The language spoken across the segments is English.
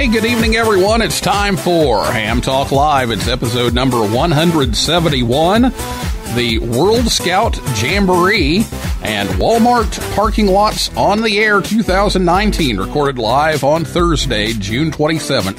Hey, good evening, everyone. It's time for Ham Talk Live. It's episode number 171, the World Scout Jamboree and Walmart Parking Lots on the Air 2019, recorded live on Thursday, June 27th.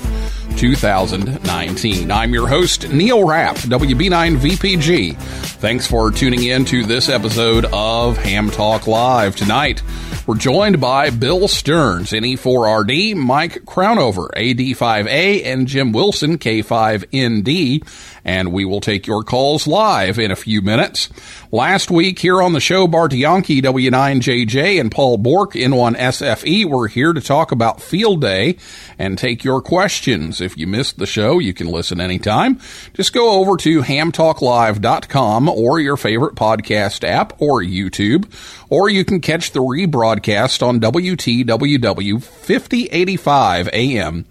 2019. I'm your host, Neil Rapp, WB9 VPG. Thanks for tuning in to this episode of Ham Talk Live. Tonight, we're joined by Bill Stearns, NE4RD, Mike Crownover, AD5A, and Jim Wilson, K5ND. And we will take your calls live in a few minutes. Last week here on the show, Bart Jahnke, W9JJ, and Paul Bourque, N1SFE, were here to talk about Field Day and take your questions. If you missed the show, you can listen anytime. Just go over to hamtalklive.com or your favorite podcast app or YouTube, or you can catch the rebroadcast on WTWW 5085 AM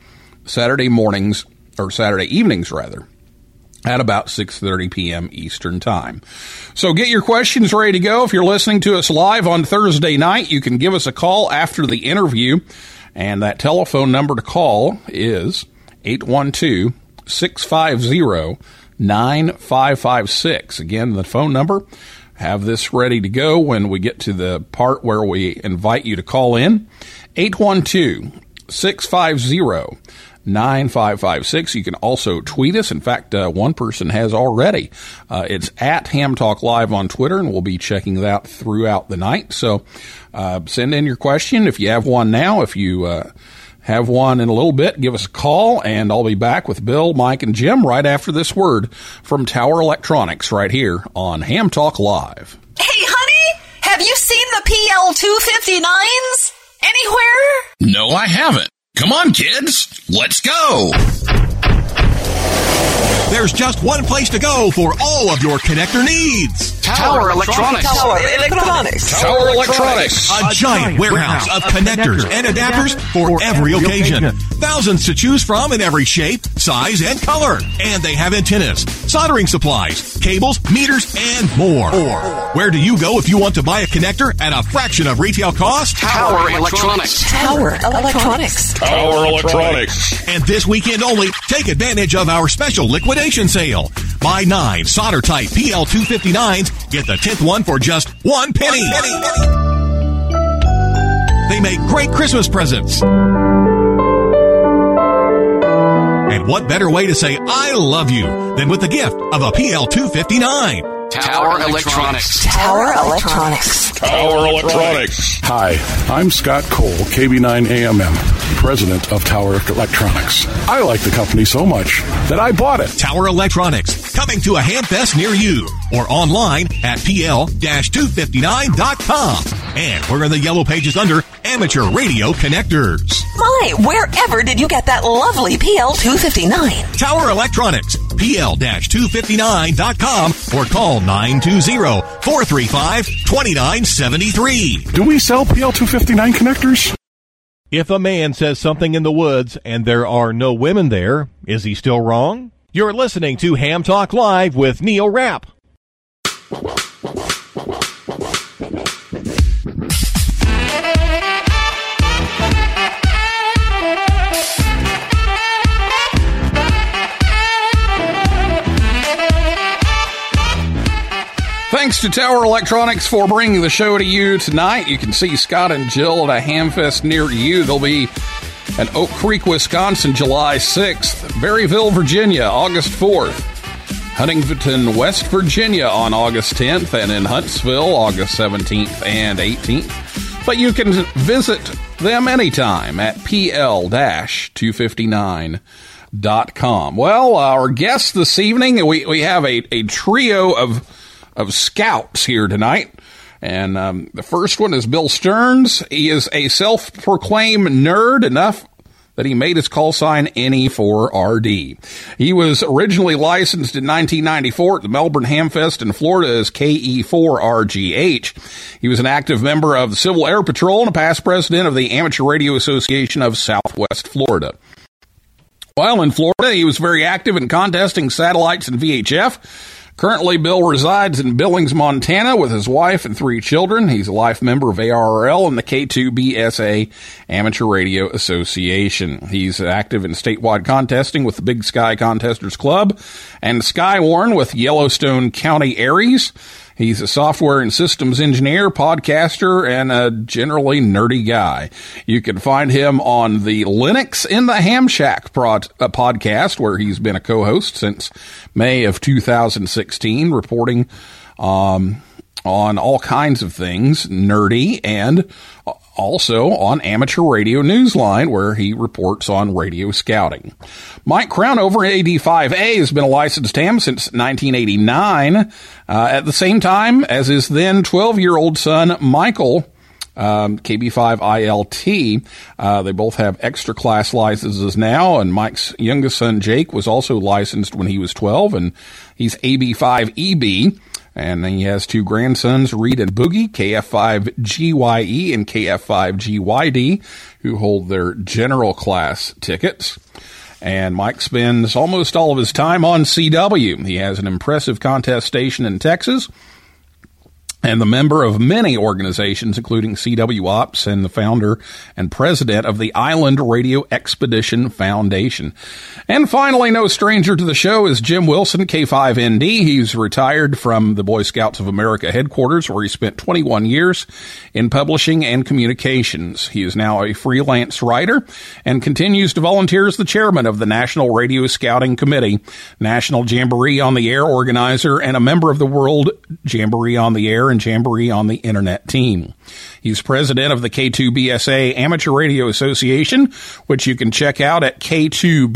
Saturday mornings, or Saturday evenings rather at about 6:30 p.m. Eastern Time. So get your questions ready to go. If you're listening to us live on Thursday night, you can give us a call after the interview, and that telephone number to call is 812-650-9556. Again, the phone number have this ready to go when we get to the part where we invite you to call in. 812 650 9556. You can also tweet us. In fact, uh, one person has already. Uh, it's at Ham Talk Live on Twitter, and we'll be checking that throughout the night. So uh, send in your question if you have one now. If you uh, have one in a little bit, give us a call, and I'll be back with Bill, Mike, and Jim right after this word from Tower Electronics right here on Ham Talk Live. Hey, honey, have you seen the PL259s anywhere? No, I haven't. Come on, kids. Let's go. There's just one place to go for all of your connector needs. Tower Electronics. Tower Electronics. Tower Electronics. A giant warehouse of connectors and adapters for every occasion. Thousands to choose from in every shape, size, and color. And they have antennas, soldering supplies, cables, meters, and more. Where do you go if you want to buy a connector at a fraction of retail cost? Tower Electronics. Tower Electronics. Tower Electronics. And this weekend only, take advantage of our special liquidation sale. Buy nine solder type PL259s, get the 10th one for just one penny. They make great Christmas presents. And what better way to say I love you than with the gift of a PL259? Tower Electronics. Tower Electronics. Tower Electronics. Hi, I'm Scott Cole, KB9AMM, president of Tower Electronics. I like the company so much that I bought it. Tower Electronics, coming to a Hamfest near you or online at PL-259.com. And we're in the yellow pages under Amateur Radio Connectors. My, wherever did you get that lovely PL259? Tower Electronics, PL-259.com or call 920-435-2973. Do we sell PL259 connectors? If a man says something in the woods and there are no women there, is he still wrong? You're listening to Ham Talk Live with Neil Rapp. Thanks to Tower Electronics for bringing the show to you tonight. You can see Scott and Jill at a Hamfest near you. They'll be at Oak Creek, Wisconsin, July 6th. Berryville, Virginia, August 4th. Huntington, West Virginia on August 10th, and in Huntsville, August 17th and 18th. But you can visit them anytime at pl 259.com. Well, our guests this evening, we, we have a, a trio of, of scouts here tonight. And um, the first one is Bill Stearns. He is a self proclaimed nerd enough that he made his call sign NE4RD. He was originally licensed in 1994 at the Melbourne Hamfest in Florida as KE4RGH. He was an active member of the Civil Air Patrol and a past president of the Amateur Radio Association of Southwest Florida. While in Florida, he was very active in contesting satellites and VHF. Currently, Bill resides in Billings, Montana with his wife and three children. He's a life member of ARRL and the K2BSA Amateur Radio Association. He's active in statewide contesting with the Big Sky Contesters Club and Skywarn with Yellowstone County ARES. He's a software and systems engineer, podcaster, and a generally nerdy guy. You can find him on the Linux in the Ham Shack prod, uh, podcast, where he's been a co-host since May of 2016, reporting um, on all kinds of things nerdy and also on Amateur Radio Newsline, where he reports on radio scouting. Mike Crownover, AD5A, has been a licensed ham since 1989, uh, at the same time as his then 12 year old son, Michael. Um, KB5ILT. Uh, they both have extra class licenses now, and Mike's youngest son, Jake, was also licensed when he was 12, and he's AB5EB. And then he has two grandsons, Reed and Boogie, KF5GYE E and KF5GYD, who hold their general class tickets. And Mike spends almost all of his time on CW. He has an impressive contest station in Texas and the member of many organizations, including CW Ops and the founder and president of the Island Radio Expedition Foundation. And finally, no stranger to the show is Jim Wilson, K5ND. He's retired from the Boy Scouts of America headquarters, where he spent 21 years in publishing and communications. He is now a freelance writer and continues to volunteer as the chairman of the National Radio Scouting Committee, National Jamboree on the Air organizer, and a member of the World Jamboree on the Air and Jamboree on the Internet team. He's president of the K2BSA Amateur Radio Association, which you can check out at k2bsa.net.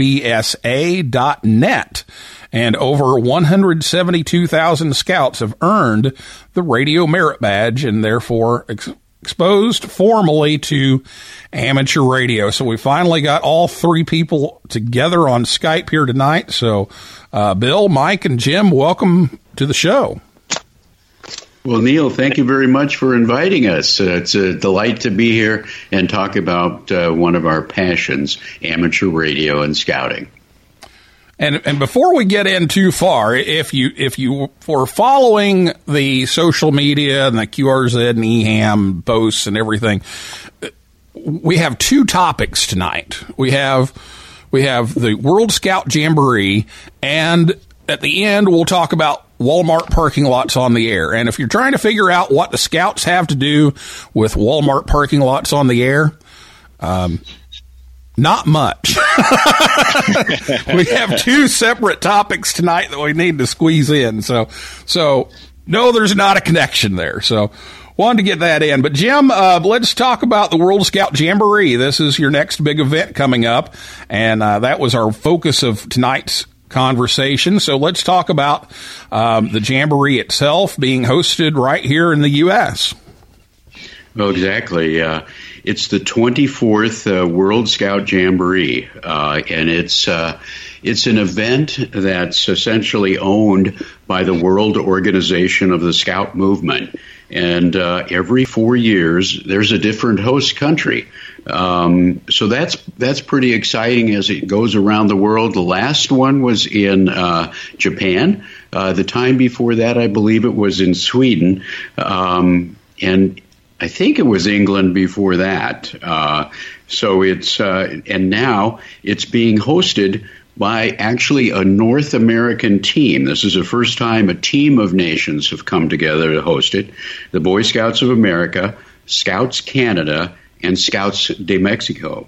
And over 172,000 scouts have earned the Radio Merit Badge and therefore ex- exposed formally to amateur radio. So we finally got all three people together on Skype here tonight. So, uh, Bill, Mike, and Jim, welcome to the show. Well, Neil, thank you very much for inviting us. Uh, it's a delight to be here and talk about uh, one of our passions, amateur radio and scouting. And and before we get in too far, if you if you were following the social media and the QRZ and EHAM posts and everything, we have two topics tonight. We have we have the World Scout Jamboree, and at the end we'll talk about Walmart parking lots on the air. And if you're trying to figure out what the Scouts have to do with Walmart parking lots on the air, um, not much. we have two separate topics tonight that we need to squeeze in. So, so no, there's not a connection there. So, wanted to get that in. But Jim, uh, let's talk about the World Scout Jamboree. This is your next big event coming up, and uh, that was our focus of tonight's conversation. So let's talk about um, the Jamboree itself being hosted right here in the U.S. Oh, exactly. Uh, it's the 24th uh, World Scout Jamboree, uh, and it's uh, it's an event that's essentially owned by the World Organization of the Scout Movement. And uh, every four years, there's a different host country. Um, so that's that's pretty exciting as it goes around the world. The last one was in uh, Japan. Uh, the time before that, I believe it was in Sweden, um, and I think it was England before that. Uh, so it's uh, and now it's being hosted by actually a North American team. This is the first time a team of nations have come together to host it. The Boy Scouts of America, Scouts Canada, and Scouts de Mexico.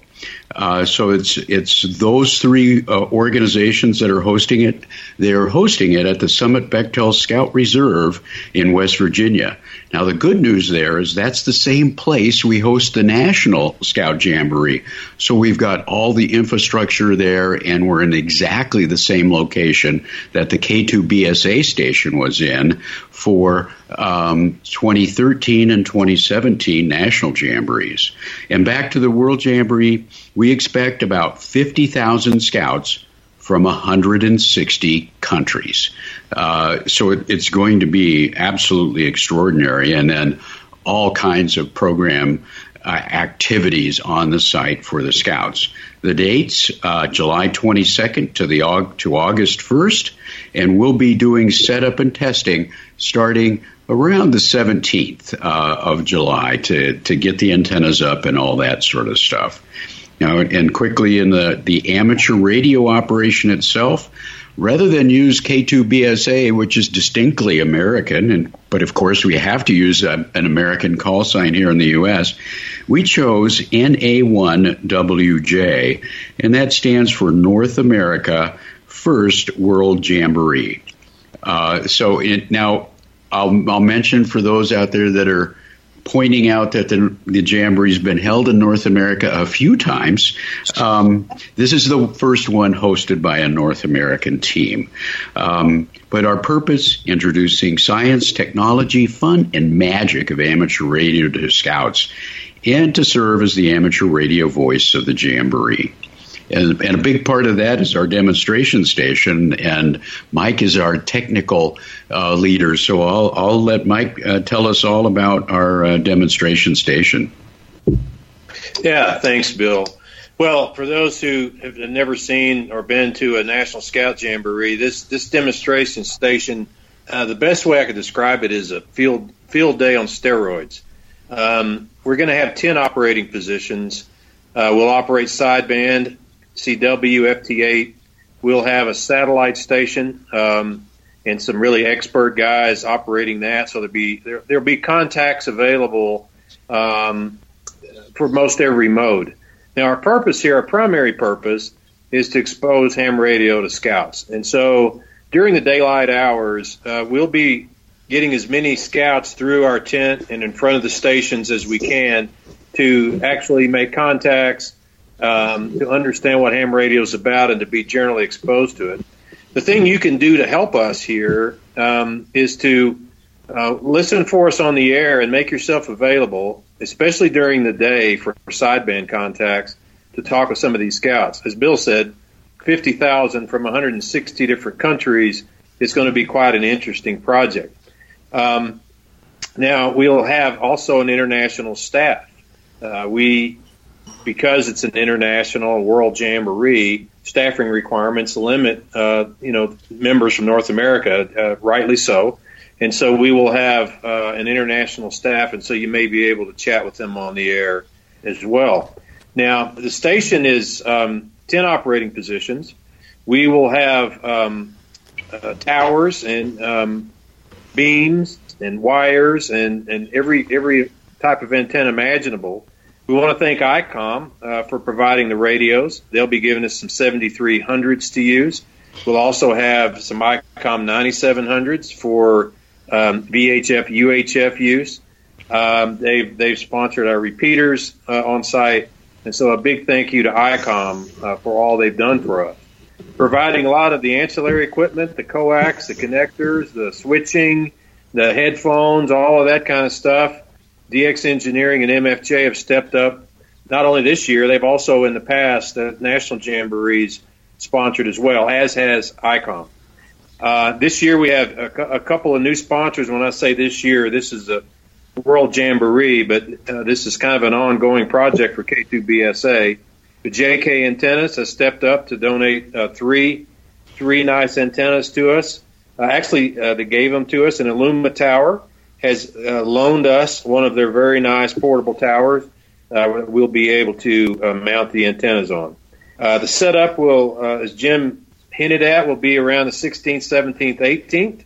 Uh, so it's it's those three uh, organizations that are hosting it. They're hosting it at the Summit Bechtel Scout Reserve in West Virginia. Now the good news there is that's the same place we host the National Scout Jamboree. So we've got all the infrastructure there, and we're in exactly the same location that the K2BSA station was in for um, 2013 and 2017 national jamborees. And back to the World Jamboree, we expect about 50,000 scouts from 160 countries. Uh, so it, it's going to be absolutely extraordinary. And then all kinds of program uh, activities on the site for the scouts. The dates uh, July 22nd to the to August 1st, and we'll be doing setup and testing starting around the 17th uh, of July to to get the antennas up and all that sort of stuff. Now, and quickly in the the amateur radio operation itself, rather than use K2BSA, which is distinctly American, and but of course we have to use a, an American call sign here in the U.S., we chose NA1WJ, and that stands for North America First World Jamboree. Uh, so it, now I'll, I'll mention for those out there that are pointing out that the, the Jamboree's been held in North America a few times. Um, this is the first one hosted by a North American team. Um, but our purpose, introducing science, technology, fun, and magic of amateur radio to scouts, and to serve as the amateur radio voice of the Jamboree. And, and, a big part of that is our demonstration station, and Mike is our technical uh, leader. So I'll, I'll let Mike uh, tell us all about our uh, demonstration station. Yeah, thanks, Bill. Well, for those who have never seen or been to a National Scout Jamboree, this this demonstration station, uh, the best way I could describe it is a field field day on steroids. Um, we're going to have ten operating positions. Uh, we'll operate sideband, CW, FT8. We'll have a satellite station um, and some really expert guys operating that. So there'll be there, there'll be contacts available um, for most every mode. Now our purpose here, our primary purpose, is to expose ham radio to scouts. And so during the daylight hours, uh, we'll be getting as many scouts through our tent and in front of the stations as we can to actually make contacts, um, to understand what ham radio is about, and to be generally exposed to it. The thing you can do to help us here um, is to uh, listen for us on the air and make yourself available, especially during the day for, sideband contacts, to talk with some of these scouts. As Bill said, 50,000 from 160 different countries is going to be quite an interesting project. Um, now, we'll have also an international staff. Uh, we because it's an international world jamboree, staffing requirements limit, uh, you know, members from North America, uh, rightly so. And so we will have uh, an international staff, and so you may be able to chat with them on the air as well. Now, the station is um, 10 operating positions. We will have um, uh, towers and um, beams and wires and, and every every type of antenna imaginable we want to thank ICOM uh, for providing the radios. They'll be giving us some 7300s to use. We'll also have some ICOM 9700s for um, VHF, UHF use. Um, they've, they've sponsored our repeaters uh, on site. And so a big thank you to ICOM uh, for all they've done for us. Providing a lot of the ancillary equipment, the coax, the connectors, the switching, the headphones, all of that kind of stuff. DX Engineering and MFJ have stepped up. Not only this year, they've also in the past the national jamborees sponsored as well, as has ICOM. Uh, this year we have a, a, couple of new sponsors. When I say this year, this is a World Jamboree, but uh, this is kind of an ongoing project for K2BSA. The JK Antennas has stepped up to donate uh, three three nice antennas to us. Uh, actually, uh, they gave them to us. An Aluma Tower has uh, loaned us one of their very nice portable towers. Uh, we'll be able to uh, mount the antennas on. Uh, the setup will, uh, as Jim hinted at, will be around the 16th, 17th, 18th.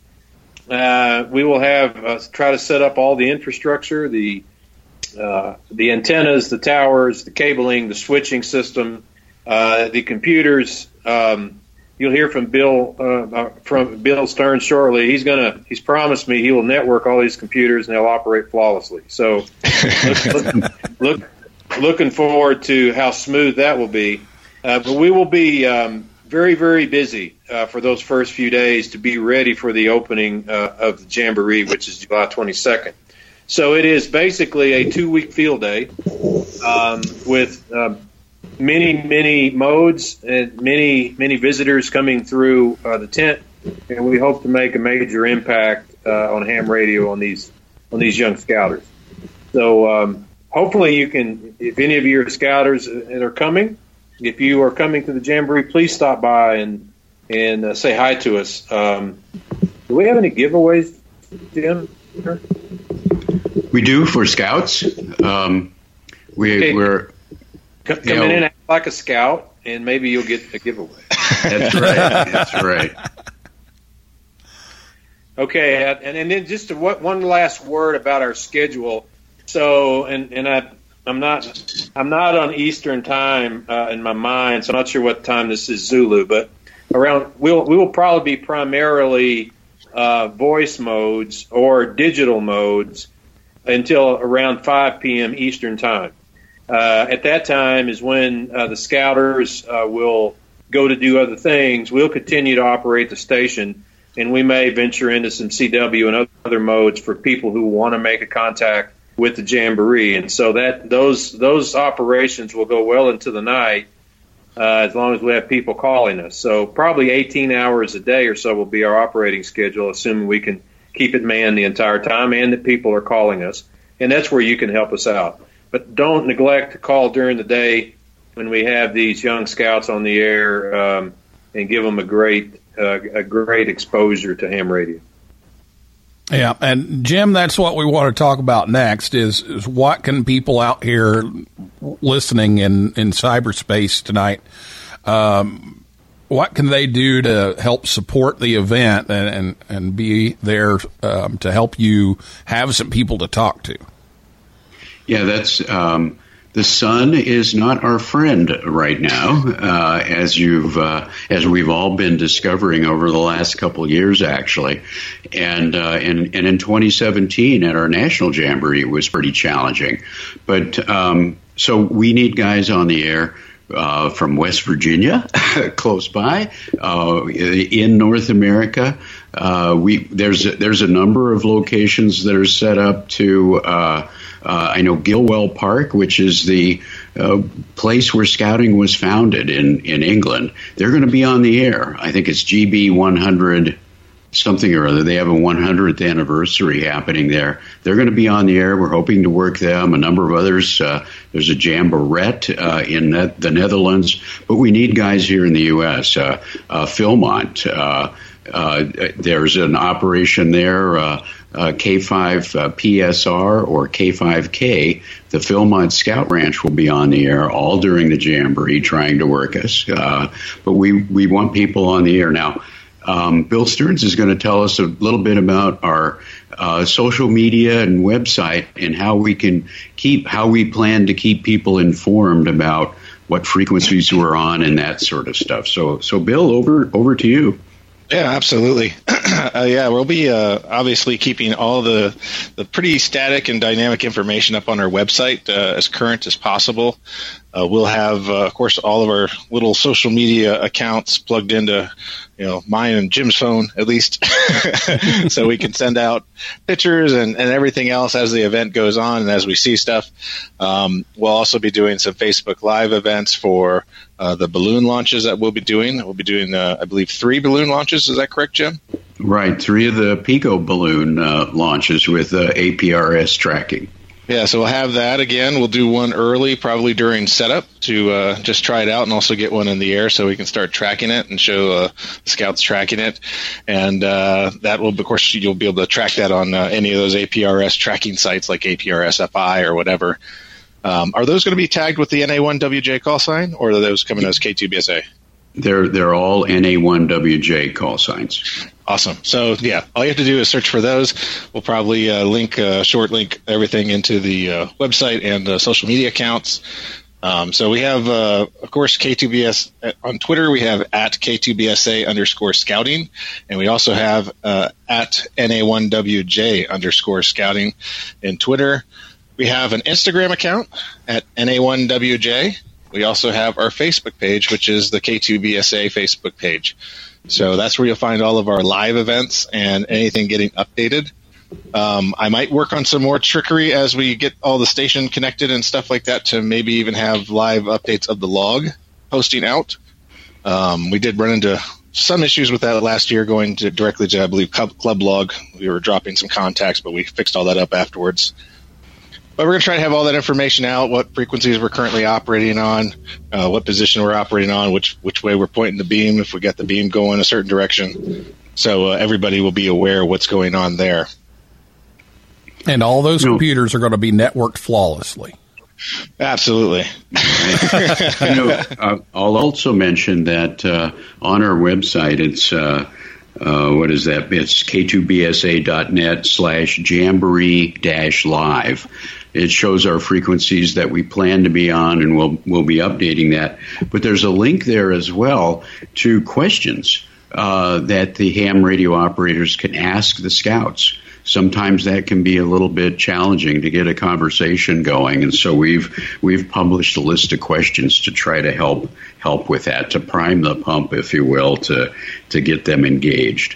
Uh, we will have try to set up all the infrastructure, the uh, the antennas, the towers, the cabling, the switching system, uh, the computers. Um, you'll hear from Bill uh, uh, from Bill Stern shortly. He's gonna he's promised me he will network all these computers and they'll operate flawlessly. So look, look, look looking forward to how smooth that will be. Uh, but we will be um, very very busy uh, for those first few days to be ready for the opening uh, of the jamboree, which is July 22nd. So it is basically a two week field day um, with um, many, many modes and many, many visitors coming through uh, the tent, and we hope to make a major impact uh, on ham radio on these on these young scouters. So um, hopefully you can, if any of you are scouters that are coming, if you are coming to the jamboree, please stop by and and uh, say hi to us. Um, do we have any giveaways, Jim? We do for scouts. Um, we, Okay. We're Come know- in and act like a scout, and maybe you'll get a giveaway. that's right. That's right. Okay, and and then just what one last word about our schedule. So, and and I I'm not I'm not on Eastern time uh, in my mind, so I'm not sure what time this is Zulu, but around we'll we will probably be primarily uh, voice modes or digital modes until around 5 p.m. Eastern time. Uh, at that time is when uh, the scouters uh, will go to do other things. We'll continue to operate the station, and we may venture into some CW and other modes for people who want to make a contact with the jamboree. And so that those those operations will go well into the night uh, as long as we have people calling us. So probably 18 hours a day or so will be our operating schedule, assuming we can keep it manned the entire time and that people are calling us. And that's where you can help us out. But don't neglect to call during the day when we have these young scouts on the air um, and give them a great uh, a great exposure to ham radio. Yeah, and Jim, that's what we want to talk about next. Is, is what can people out here listening in in cyberspace tonight? Um, what can they do to help support the event and and, and be there um, to help you have some people to talk to? Yeah, that's um, the sun is not our friend right now, uh, as you've uh, as we've all been discovering over the last couple years, actually, and uh, and and in 2017 at our national jamboree it was pretty challenging, but um, so we need guys on the air. Uh, from West Virginia, close by, uh, in North America, uh, we there's there's a number of locations that are set up to. Uh, I know Gilwell Park, which is the uh, place where scouting was founded in, in England. They're going to be on the air. I think it's GB 100 something or other. They have a 100th anniversary happening there. They're going to be on the air. We're hoping to work them. A number of others. Uh, there's a Jamborette uh, in ne- the Netherlands, but we need guys here in the U.S. Uh, uh, Philmont. Uh, uh, there's an operation there. Uh, uh, K5 uh, PSR or K5K, the Philmont Scout Ranch will be on the air all during the Jamboree trying to work us. Uh, but we, we want people on the air. Now, um, Bill Stearns is going to tell us a little bit about our uh, social media and website and how we can keep, how we plan to keep people informed about what frequencies we're on and that sort of stuff. So, so Bill, over over to you. Yeah, absolutely. uh, yeah, we'll be uh, obviously keeping all the the pretty static and dynamic information up on our website uh, as current as possible. Uh, we'll have, uh, of course, all of our little social media accounts plugged into, you know, mine and Jim's phone at least, so we can send out pictures and, and everything else as the event goes on and as we see stuff. Um, we'll also be doing some Facebook Live events for uh, the balloon launches that we'll be doing. We'll be doing, uh, I believe, three balloon launches. Is that correct, Jim? Right, three of the Pico balloon uh, launches with uh, APRS tracking. Yeah, so we'll have that again. We'll do one early, probably during setup, to uh, just try it out and also get one in the air so we can start tracking it and show uh, scouts tracking it. And uh, that will, of course, you'll be able to track that on uh, any of those APRS tracking sites like APRS-FI or whatever. Um, are those going to be tagged with the NA1WJ call sign, or are those coming as K2BSA? They're they're all NA1WJ call signs. Awesome. So yeah, all you have to do is search for those. We'll probably uh, link, uh, short link everything into the uh, website and social media accounts. Um, so we have, uh, of course, K2BS uh, on Twitter. We have at K2BSA underscore scouting, and we also have uh, at NA1WJ underscore scouting in Twitter. We have an Instagram account at NA1WJ. We also have our Facebook page, which is the K2BSA Facebook page. So that's where you'll find all of our live events and anything getting updated. Um, I might work on some more trickery as we get all the station connected and stuff like that to maybe even have live updates of the log posting out. Um, we did run into some issues with that last year going to directly to, I believe, Club, Club Log. We were dropping some contacts, but we fixed all that up afterwards. But we're going to try to have all that information out, what frequencies we're currently operating on, uh, what position we're operating on, which which way we're pointing the beam, if we got the beam going a certain direction. So uh, everybody will be aware of what's going on there. And all those computers are going to be networked flawlessly. Absolutely. you know, uh, I'll also mention that uh, on our website, it's uh, uh, what is that? It's k2bsa.net slash jamboree dash live. It shows our frequencies that we plan to be on, and we'll we'll be updating that. But there's a link there as well to questions uh, that the ham radio operators can ask the scouts sometimes that can be a little bit challenging to get a conversation going and so we've we've published a list of questions to try to help help with that to prime the pump if you will to to get them engaged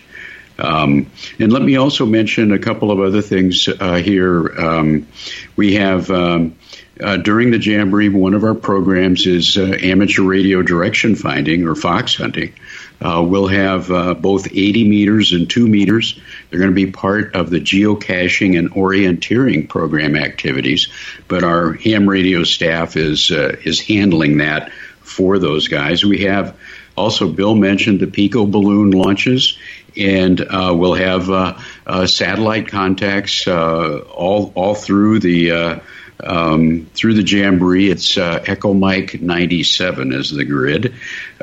um, and let me also mention a couple of other things uh, here um, we have um, uh, during the Jamboree, one of our programs is uh, amateur radio direction finding or fox hunting. Uh, we'll have uh, both 80 meters and 2 meters. They're going to be part of the geocaching and orienteering program activities, but our ham radio staff is uh, is handling that for those guys. We have also Bill mentioned the Pico balloon launches, and uh, we'll have uh, uh, satellite contacts uh, all all through the. Uh, um, through the Jamboree, it's uh, Echo Mike 97 is the grid.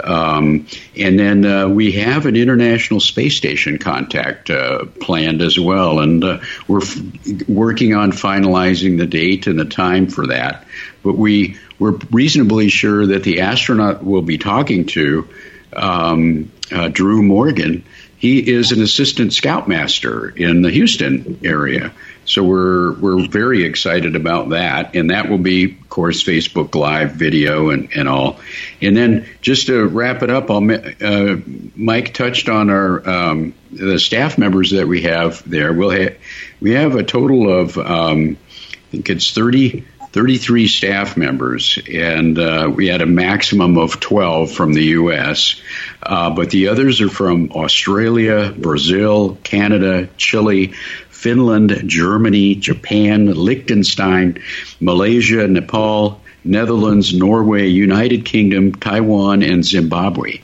Um, and then uh, we have an International Space Station contact uh, planned as well. And we're f- working on finalizing the date and the time for that. But we, we're reasonably sure that the astronaut we'll be talking to, um, Drew Morgan, he is an assistant scoutmaster in the Houston area. So we're we're very excited about that, and that will be, of course, Facebook Live video and, and all. And then just to wrap it up, I'll, uh, Mike touched on our um, the staff members that we have there. We'll ha- we have a total of um, I think it's 30, 33 staff members, and uh, we had a maximum of 12 from the U.S., uh, but the others are from Australia, Brazil, Canada, Chile, Finland, Germany, Japan, Liechtenstein, Malaysia, Nepal, Netherlands, Norway, United Kingdom, Taiwan, and Zimbabwe.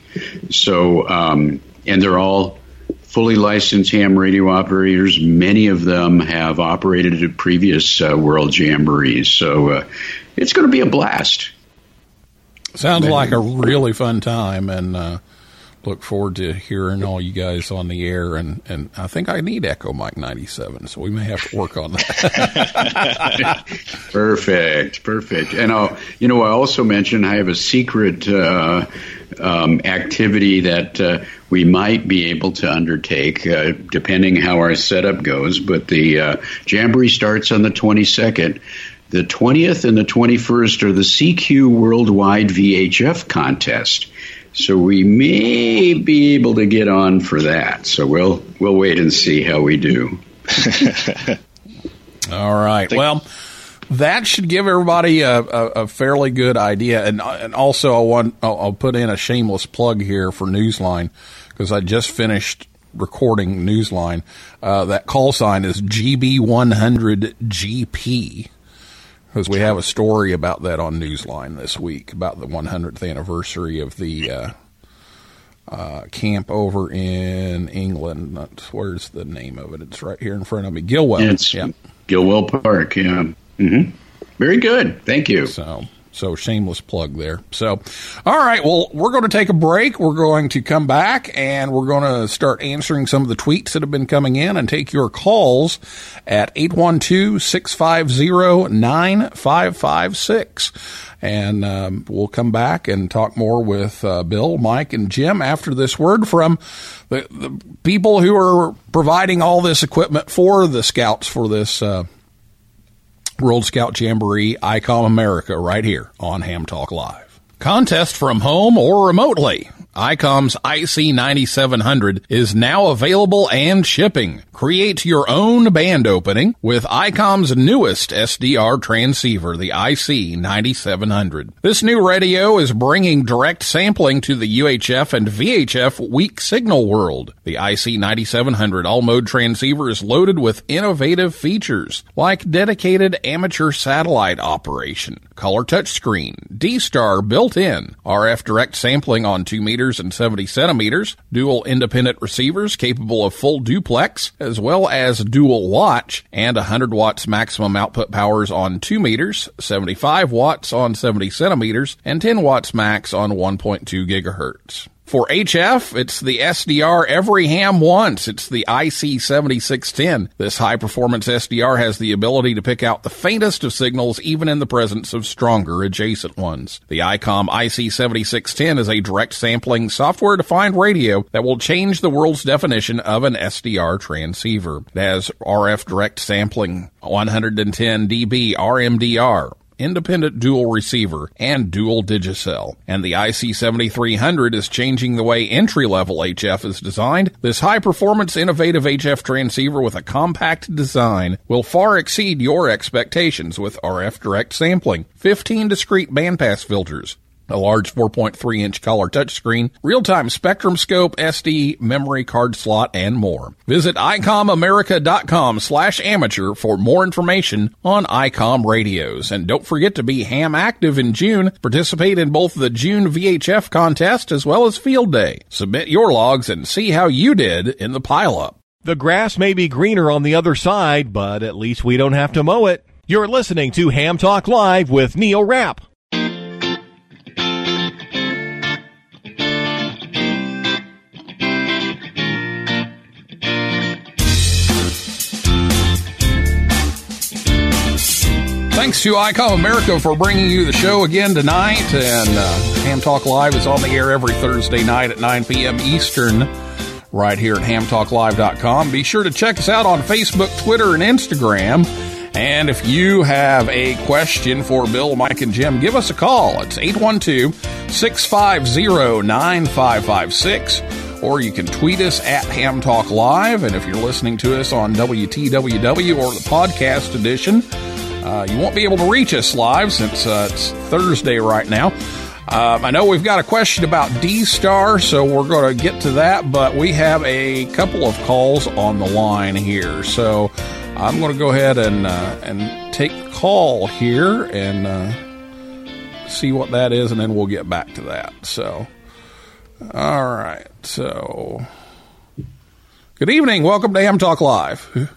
So, um, and they're all fully licensed ham radio operators. Many of them have operated at previous uh, World Jamborees. So uh, it's going to be a blast. Sounds like a really fun time, and uh, look forward to hearing all you guys on the air. And, and I think I need Echo Mike 97, so we may have to work on that. perfect, perfect. And I'll, you know, I also mentioned I have a secret uh, um, activity that uh, we might be able to undertake, uh, depending how our setup goes. But the uh, Jamboree starts on the 22nd. The 20th and the 21st are the CQ Worldwide VHF contest. So we may be able to get on for that. So we'll we'll wait and see how we do. All right. Well, that should give everybody a, a, a fairly good idea. And and also, I want I'll, I'll put in a shameless plug here for Newsline because I just finished recording Newsline. Uh, that call sign is GB100GP because we have a story about that on Newsline this week about the 100th anniversary of the uh, uh, camp over in England. That's, where's the name of it? It's right here in front of me. Gilwell. It's yeah. Gilwell Park. Yeah. hmm Very good. Thank you. So, So shameless plug there. So, all right. Well, we're going to take a break. We're going to come back and we're going to start answering some of the tweets that have been coming in and take your calls at 812-650-9556. And um, we'll come back and talk more with uh, Bill, Mike, and Jim after this word from the, the people who are providing all this equipment for the scouts for this uh, World Scout Jamboree ICOM America right here on Ham Talk Live. Contest from home or remotely. ICOM's IC9700 is now available and shipping. Create your own band opening with ICOM's newest SDR transceiver, the IC9700. This new radio is bringing direct sampling to the UHF and VHF weak signal world. The IC9700 all mode transceiver is loaded with innovative features like dedicated amateur satellite operation, color touchscreen, D-Star built in, RF direct sampling on 2 meters and 70 centimeters, dual independent receivers capable of full duplex, as well as dual watch, and 100 watts maximum output powers on 2 meters, 75 watts on 70 centimeters, and 10 watts max on 1.2 gigahertz. For HF, it's the SDR every ham wants. It's the IC7610. This high performance SDR has the ability to pick out the faintest of signals even in the presence of stronger adjacent ones. The ICOM IC7610 is a direct sampling software defined radio that will change the world's definition of an SDR transceiver. It has RF direct sampling, 110 dB RMDR, independent dual receiver, and dual DIGI-SEL. And the IC7300 is changing the way entry level HF is designed. This high performance innovative HF transceiver with a compact design will far exceed your expectations with RF direct sampling, 15 discrete bandpass filters, a large 4.3 inch color touchscreen, real-time spectrum scope, SD, memory card slot, and more. Visit ICOMAmerica.com slash amateur for more information on ICOM radios. And don't forget to be ham active in June. Participate in both the June VHF contest as well as Field Day. Submit your logs and see how you did in the pileup. The grass may be greener on the other side, but at least we don't have to mow it. You're listening to Ham Talk Live with Neil Rapp. Thanks to ICOM America for bringing you the show again tonight. And uh, Ham Talk Live is on the air every Thursday night at 9 p.m. Eastern, right here at hamtalklive.com. Be sure to check us out on Facebook, Twitter, and Instagram. And if you have a question for Bill, Mike, and Jim, give us a call. It's 812 650 9556 or you can tweet us at Ham Talk Live. And if you're listening to us on WTWW or the podcast edition, uh, you won't be able to reach us live since uh, it's Thursday right now. Um, I know we've got a question about D Star, so we're going to get to that, but we have a couple of calls on the line here. So I'm going to go ahead and uh, and take the call here and uh, see what that is, and then we'll get back to that. So, all right. So, good evening. Welcome to Ham Talk Live.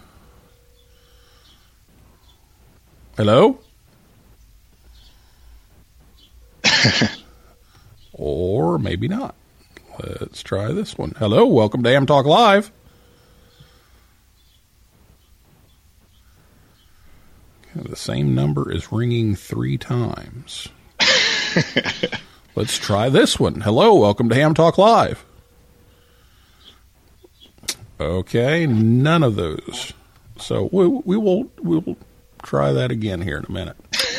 Hello? or maybe not. Let's try this one. Hello, welcome to Ham Talk Live. The same number is ringing three times. Let's try this one. Hello, welcome to Ham Talk Live. Okay, none of those. So we, we will we will try that again here in a minute.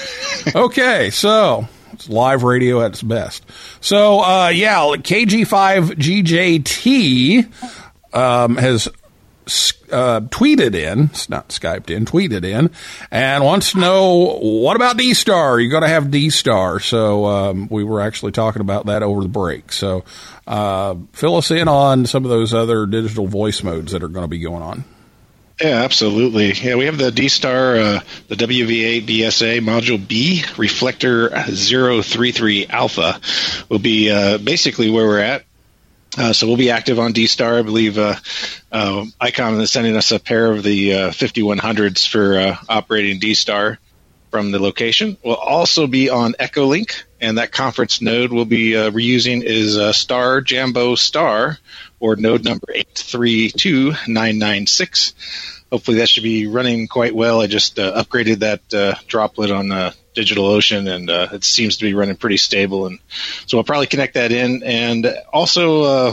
okay, so it's live radio at its best. So uh, yeah, KG5GJT um, has uh, tweeted in, it's not Skyped in, tweeted in, and wants to know what about D Star? You got to have D Star. So um, we were actually talking about that over the break. So uh, fill us in on some of those other digital voice modes that are going to be going on. Yeah, absolutely. Yeah, we have the D Star, uh, the WV8 BSA Module B Reflector 033 Alpha will be uh, basically where we're at. Uh, so we'll be active on D Star. I believe uh, uh, ICOM is sending us a pair of the uh, 5100s for uh, operating D Star. from the location. We'll also be on Echolink, and that conference node we'll be reusing is Star Jambo Star, or node number 832996. Hopefully that should be running quite well. I just uh, upgraded that uh, droplet on uh, DigitalOcean, and uh, it seems to be running pretty stable. And so we'll probably connect that in, and also uh,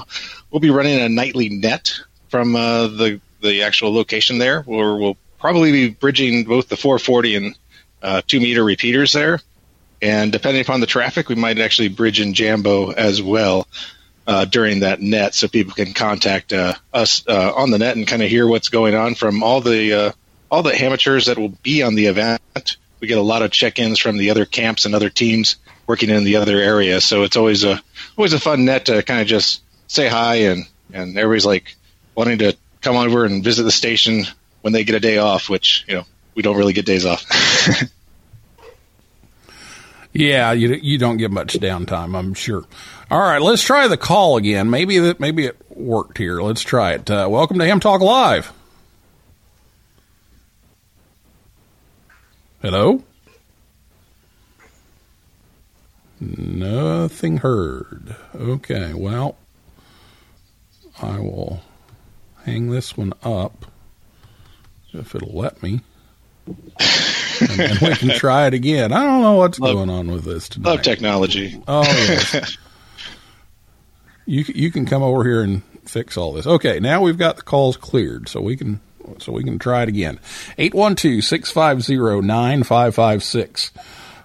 we'll be running a nightly net from uh, the the actual location there, where we'll probably be bridging both the 440 and uh, two meter repeaters there. And depending upon the traffic, we might actually bridge in Jambo as well uh, during that net, so people can contact uh, us uh, on the net and kind of hear what's going on from all the uh, all the amateurs that will be on the event. We get a lot of check-ins from the other camps and other teams working in the other areas, so it's always a always a fun net to kind of just say hi and and everybody's like wanting to come over and visit the station when they get a day off, which you know we don't really get days off. Yeah, you you don't get much downtime, I'm sure. All right, let's try the call again. Maybe that maybe it worked here. Let's try it. Uh, welcome to Ham Talk Live. Hello. Nothing heard. Okay, well, I will hang this one up if it'll let me. and then we can try it again. I don't know what's Love- going on with this tonight. Love technology. Oh yes. you you can come over here and fix all this. Okay, now we've got the calls cleared, so we can so we can try it again. 812-650-9556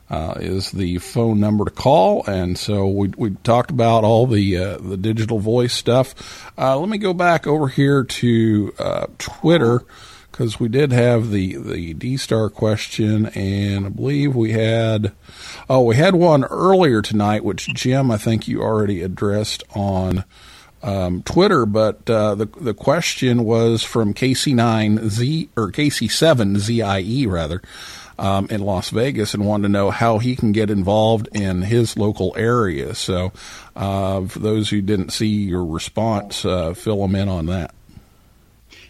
uh, is the phone number to call, and so we we talked about all the uh, the digital voice stuff. Uh, let me go back over here to uh, Twitter because we did have the the D star question, and I believe we had oh we had one earlier tonight, which Jim I think you already addressed on um, Twitter, but uh, the the question was from KC9Z or KC7ZIE E, rather um, in Las Vegas and wanted to know how he can get involved in his local area. So, uh, for those who didn't see your response, uh, fill them in on that.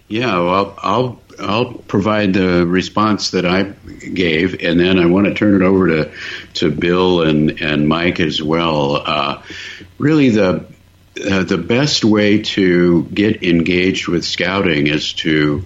Yeah, well, I'll I'll provide the response that I gave, and then I want to turn it over to to Bill and and Mike as well. Uh, really, the uh, the best way to get engaged with scouting is to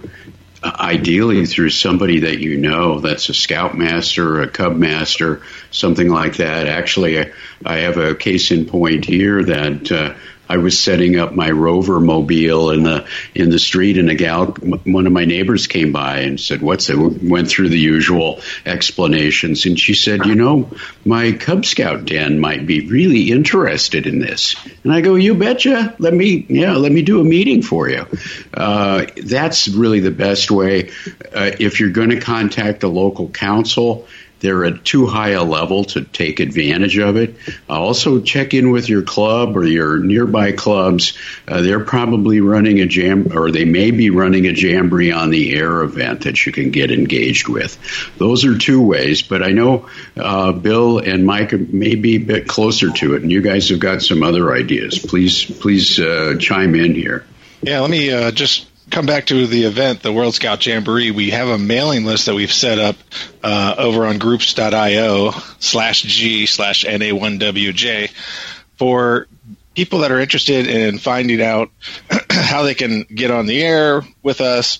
uh, ideally through somebody that you know that's a scoutmaster, a cub master, something like that. Actually, I, I have a case in point here that uh, I was setting up my rover mobile in the in the street, and a gal, one of my neighbors, came by and said, "What's it?" Went through the usual explanations, and she said, "You know, my Cub Scout den might be really interested in this." And I go, "You betcha! Let me, yeah, let me do a meeting for you." Uh, that's really the best way. Uh, if you're going to contact the local council, they're at too high a level to take advantage of it. Uh, also, check in with your club or your nearby clubs. Uh, they're probably running a jam, or they may be running a jamboree on the air event that you can get engaged with. Those are two ways, but I know uh, Bill and Mike may be a bit closer to it, and you guys have got some other ideas. Please, please uh, chime in here. Yeah, let me uh, just come back to the event, the World Scout Jamboree. We have a mailing list that we've set up uh, over on groups.io slash G slash NA1WJ for people that are interested in finding out how they can get on the air with us,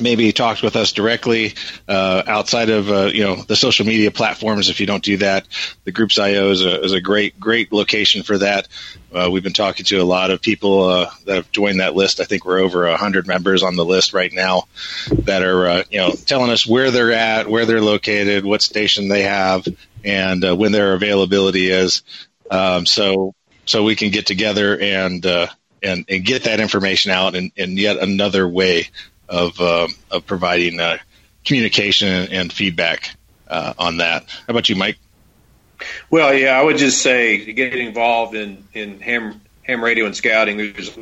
maybe talk with us directly uh, outside of uh, you know the social media platforms. If you don't do that, the Groups IO is a, is a great great location for that. Uh, we've been talking to a lot of people uh, that have joined that list. I think we're over hundred members on the list right now that are uh, you know telling us where they're at, where they're located, what station they have, and uh, when their availability is. Um, so so we can get together and and and get that information out in, in yet another way of uh, of providing uh, communication and, feedback uh, on that. How about you, Mike? Well, yeah, I would just say to get involved in in ham ham radio and scouting. There's,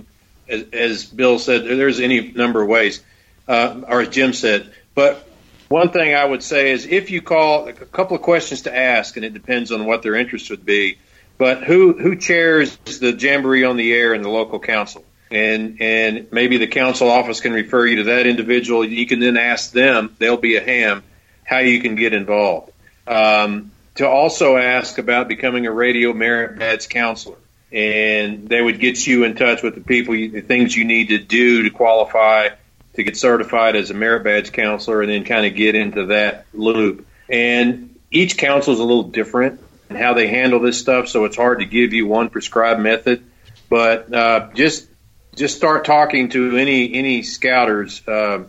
as, as Bill said, there's any number of ways, uh, or as Jim said. But one thing I would say is if you call, a couple of questions to ask, and it depends on what their interest would be. But who who chairs the jamboree on the air in the local council? And and maybe the council office can refer you to that individual. You can then ask them. They'll be a ham how you can get involved. um, to also ask about becoming a radio merit badge counselor. And they would get you in touch with the people, you, the things you need to do to qualify to get certified as a merit badge counselor, and then kind of get into that loop. And each council is a little different in how they handle this stuff, so it's hard to give you one prescribed method. But uh, just just start talking to any any scouters uh,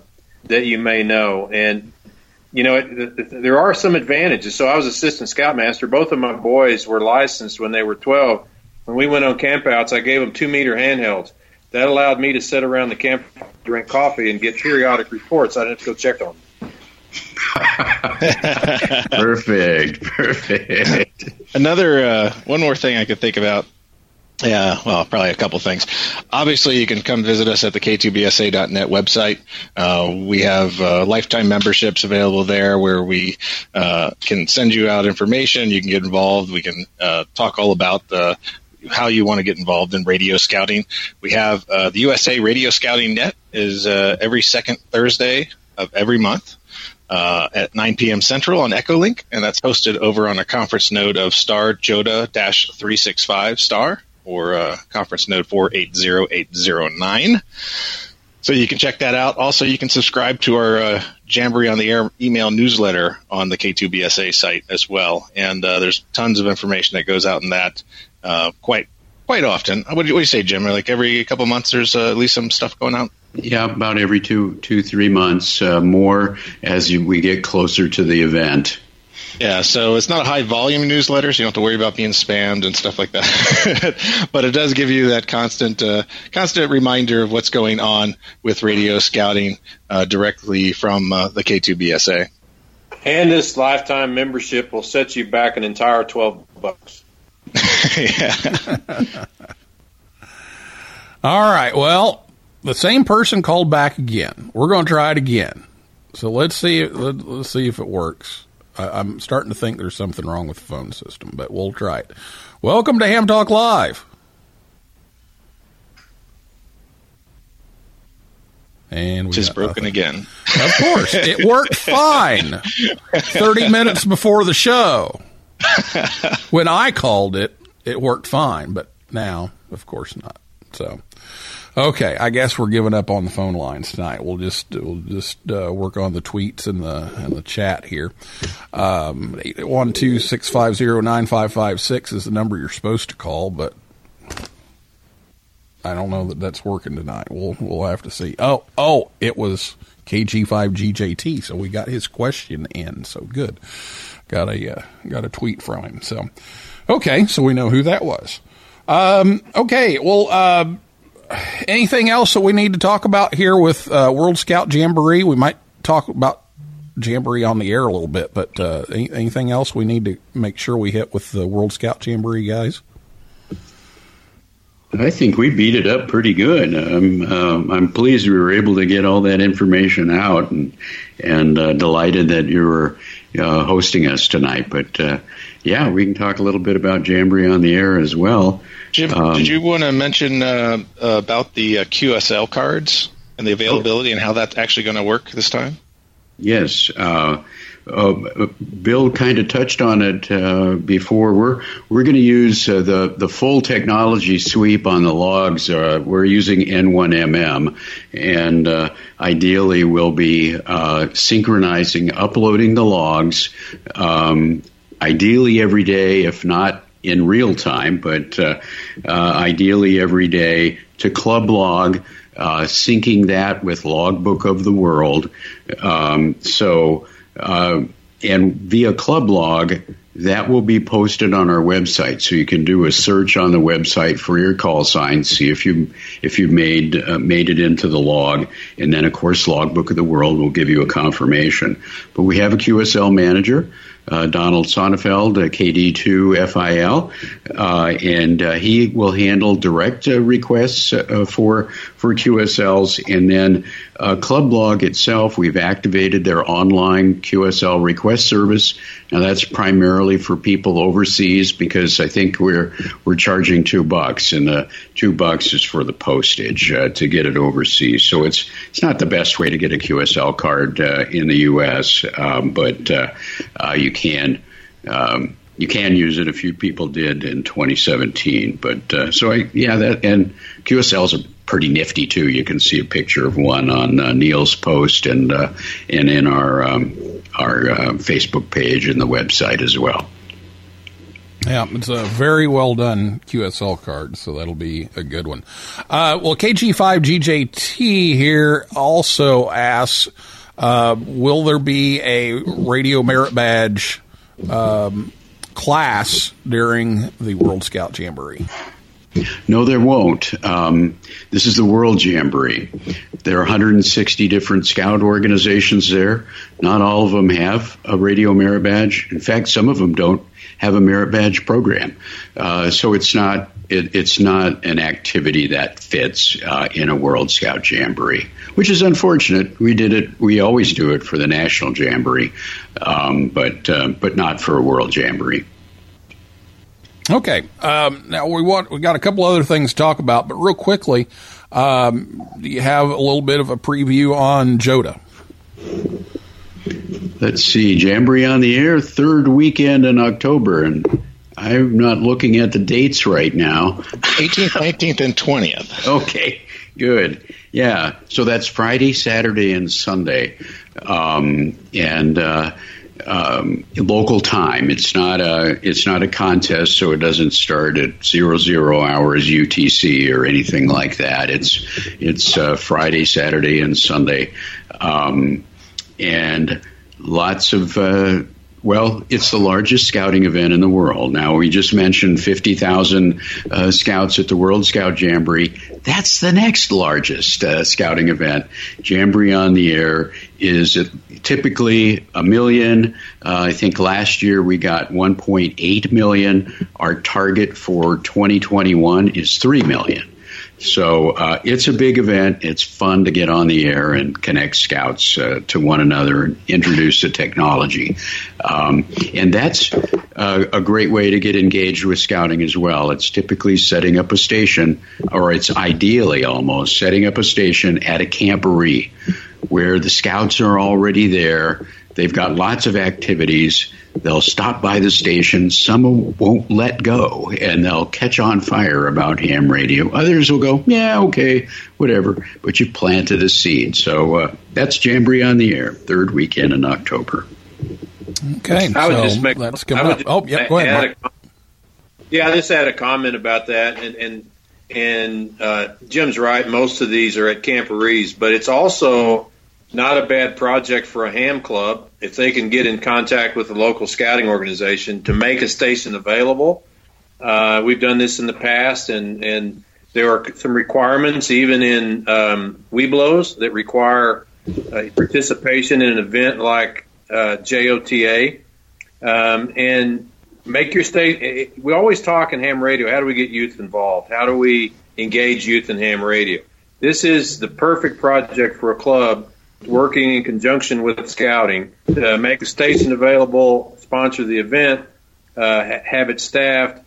that you may know, and you know it, th- th- there are some advantages. So I was assistant scoutmaster. Both of my boys were licensed when they were twelve. When we went on campouts, I gave them two meter handhelds. That allowed me to sit around the camp, drink coffee, and get periodic reports. I didn't have to go check on them. perfect, perfect. Another uh, one more thing I could think about. Yeah, well, probably a couple things. Obviously, you can come visit us at the k2bsa.net website. Uh, we have uh, lifetime memberships available there where we uh, can send you out information. You can get involved. We can uh, talk all about uh, how you want to get involved in radio scouting. We have uh, the USA Radio Scouting Net is uh, every second Thursday of every month uh, at 9 p.m. Central on Echolink, and that's hosted over on a conference node of star JOTA 365 star or uh, conference node 480809. So you can check that out. Also, you can subscribe to our uh, Jamboree on the Air email newsletter on the K2BSA site as well. And uh, there's tons of information that goes out in that uh, quite quite often. What do, you, what do you say, Jim? Like every couple months, there's uh, at least some stuff going out. Yeah, about every two, two, three months, uh, more as you, we get closer to the event. Yeah, so it's not a high volume newsletter, so you don't have to worry about being spammed and stuff like that. but it does give you that constant, uh, constant reminder of what's going on with radio scouting uh, directly from uh, the K2BSA. And this lifetime membership will set you back an entire twelve bucks. yeah. All right. Well, the same person called back again. We're going to try it again. So let's see. Let, let's see if it works. I, I'm starting to think there's something wrong with the phone system, but we'll try it. Welcome to Ham Talk Live. And we Just broken nothing. again. Of course, it worked fine. Thirty minutes before the show, when I called it, it worked fine. But now, of course, not. So, okay, I guess we're giving up on the phone lines tonight. We'll just we'll just uh, work on the tweets and the and the chat here. Um, one two six five zero nine five five six is the number you're supposed to call, but I don't know that that's working tonight. We'll we'll have to see. Oh oh, it was KG5GJT, so we got his question in. So good. Got a uh, got a tweet from him. So okay, so we know who that was. Um, okay, well, uh, anything else that we need to talk about here with uh, World Scout Jamboree? We might talk about Jamboree on the air a little bit, but uh, any, anything else we need to make sure we hit with the World Scout Jamboree guys? I think we beat it up pretty good. Um, um, I'm pleased we were able to get all that information out, and and uh, delighted that you were uh, hosting us tonight. But uh, yeah, we can talk a little bit about Jamboree on the air as well. Jim, Um, did you want to mention uh, about the uh, QSL cards and the availability and how that's actually going to work this time? Yes. Uh, uh, Bill kind of touched on it uh, before. We're we're going to use uh, the the full technology sweep on the logs. Uh, we're using N1MM, and uh, ideally we'll be uh, synchronizing, uploading the logs, um, ideally every day, if not in real time, but uh, uh, ideally every day to Club Log, uh, syncing that with Logbook of the World. Um, so, uh, and via Club Log, that will be posted on our website. So you can do a search on the website for your call sign, see if you if you made uh, made it into the log, and then of course Logbook of the World will give you a confirmation. But we have a QSL manager uh, Donald Sonnefeld, uh, KD2 FIL, uh, and uh, he will handle direct requests for for QSLs. And then uh, Club Log itself, we've activated their online QSL request service. Now that's primarily primarily for people overseas because I think we're we're charging two bucks, and the two bucks is for the postage uh, to get it overseas. So it's it's not the best way to get a QSL card uh, in the U.S., um, but uh, uh, you can. Um, you can use it. A few people did in 2017, but uh, so I, yeah, that and QSLs are pretty nifty too. You can see a picture of one on uh, Neil's post and uh, and in our um, our uh, Facebook page and the website as well. Yeah, it's a very well done QSL card, so that'll be a good one. Uh, well, KG5GJT here also asks, uh, will there be a radio merit badge um, class during the World Scout Jamboree? No, there won't. Um, this is the World Jamboree. There are 160 different scout organizations there. Not all of them have a radio merit badge. In fact, some of them don't have a merit badge program. Uh, so it's not it, it's not an activity that fits uh, in a World Scout Jamboree, which is unfortunate. We did it. We always do it for the National Jamboree, um, but uh, but not for a World Jamboree. Okay. Um, now we want we got a couple other things to talk about, but real quickly, um, do you have a little bit of a preview on JOTA? Let's see, Jamboree on the air, third weekend in October, and I'm not looking at the dates right now. 18th, 19th, and 20th. Okay, good. Yeah, so that's Friday, Saturday, and Sunday, um, and uh, um, local time. It's not a it's not a contest, so it doesn't start at zero zero hours UTC or anything like that. It's it's uh, Friday, Saturday, and Sunday, um, and lots of. Uh, well, it's the largest scouting event in the world. Now, we just mentioned 50,000 uh, scouts at the World Scout Jamboree. That's the next largest uh, scouting event. Jamboree on the Air is typically a million. Uh, I think last year we got 1.8 million. Our target for 2021 is 3 million. So uh, it's a big event. It's fun to get on the air and connect scouts uh, to one another and introduce the technology. Um, and that's uh, a great way to get engaged with scouting as well. It's typically setting up a station, or it's ideally almost setting up a station at a camporee where the scouts are already there. They've got lots of activities. They'll stop by the station. Some won't let go, and they'll catch on fire about ham radio. Others will go, yeah, okay, whatever. But you planted a seed. So uh, that's Jamboree on the Air, third weekend in October. Okay, I would so just make. that's I coming would up. just Oh, yeah, go ahead. Mark. a yeah, I just had a comment about that, and and and uh, Jim's right. Most of these are at camporees, but it's also not a bad project for a ham club if they can get in contact with the local scouting organization to make a station available. Uh, we've done this in the past, and and there are some requirements even in um, Webelos that require uh, participation in an event like uh, JOTA, um, and make your state. We always talk in ham radio. How do we get youth involved? How do we engage youth in ham radio? This is the perfect project for a club working in conjunction with scouting to make the station available, sponsor the event, uh, have it staffed,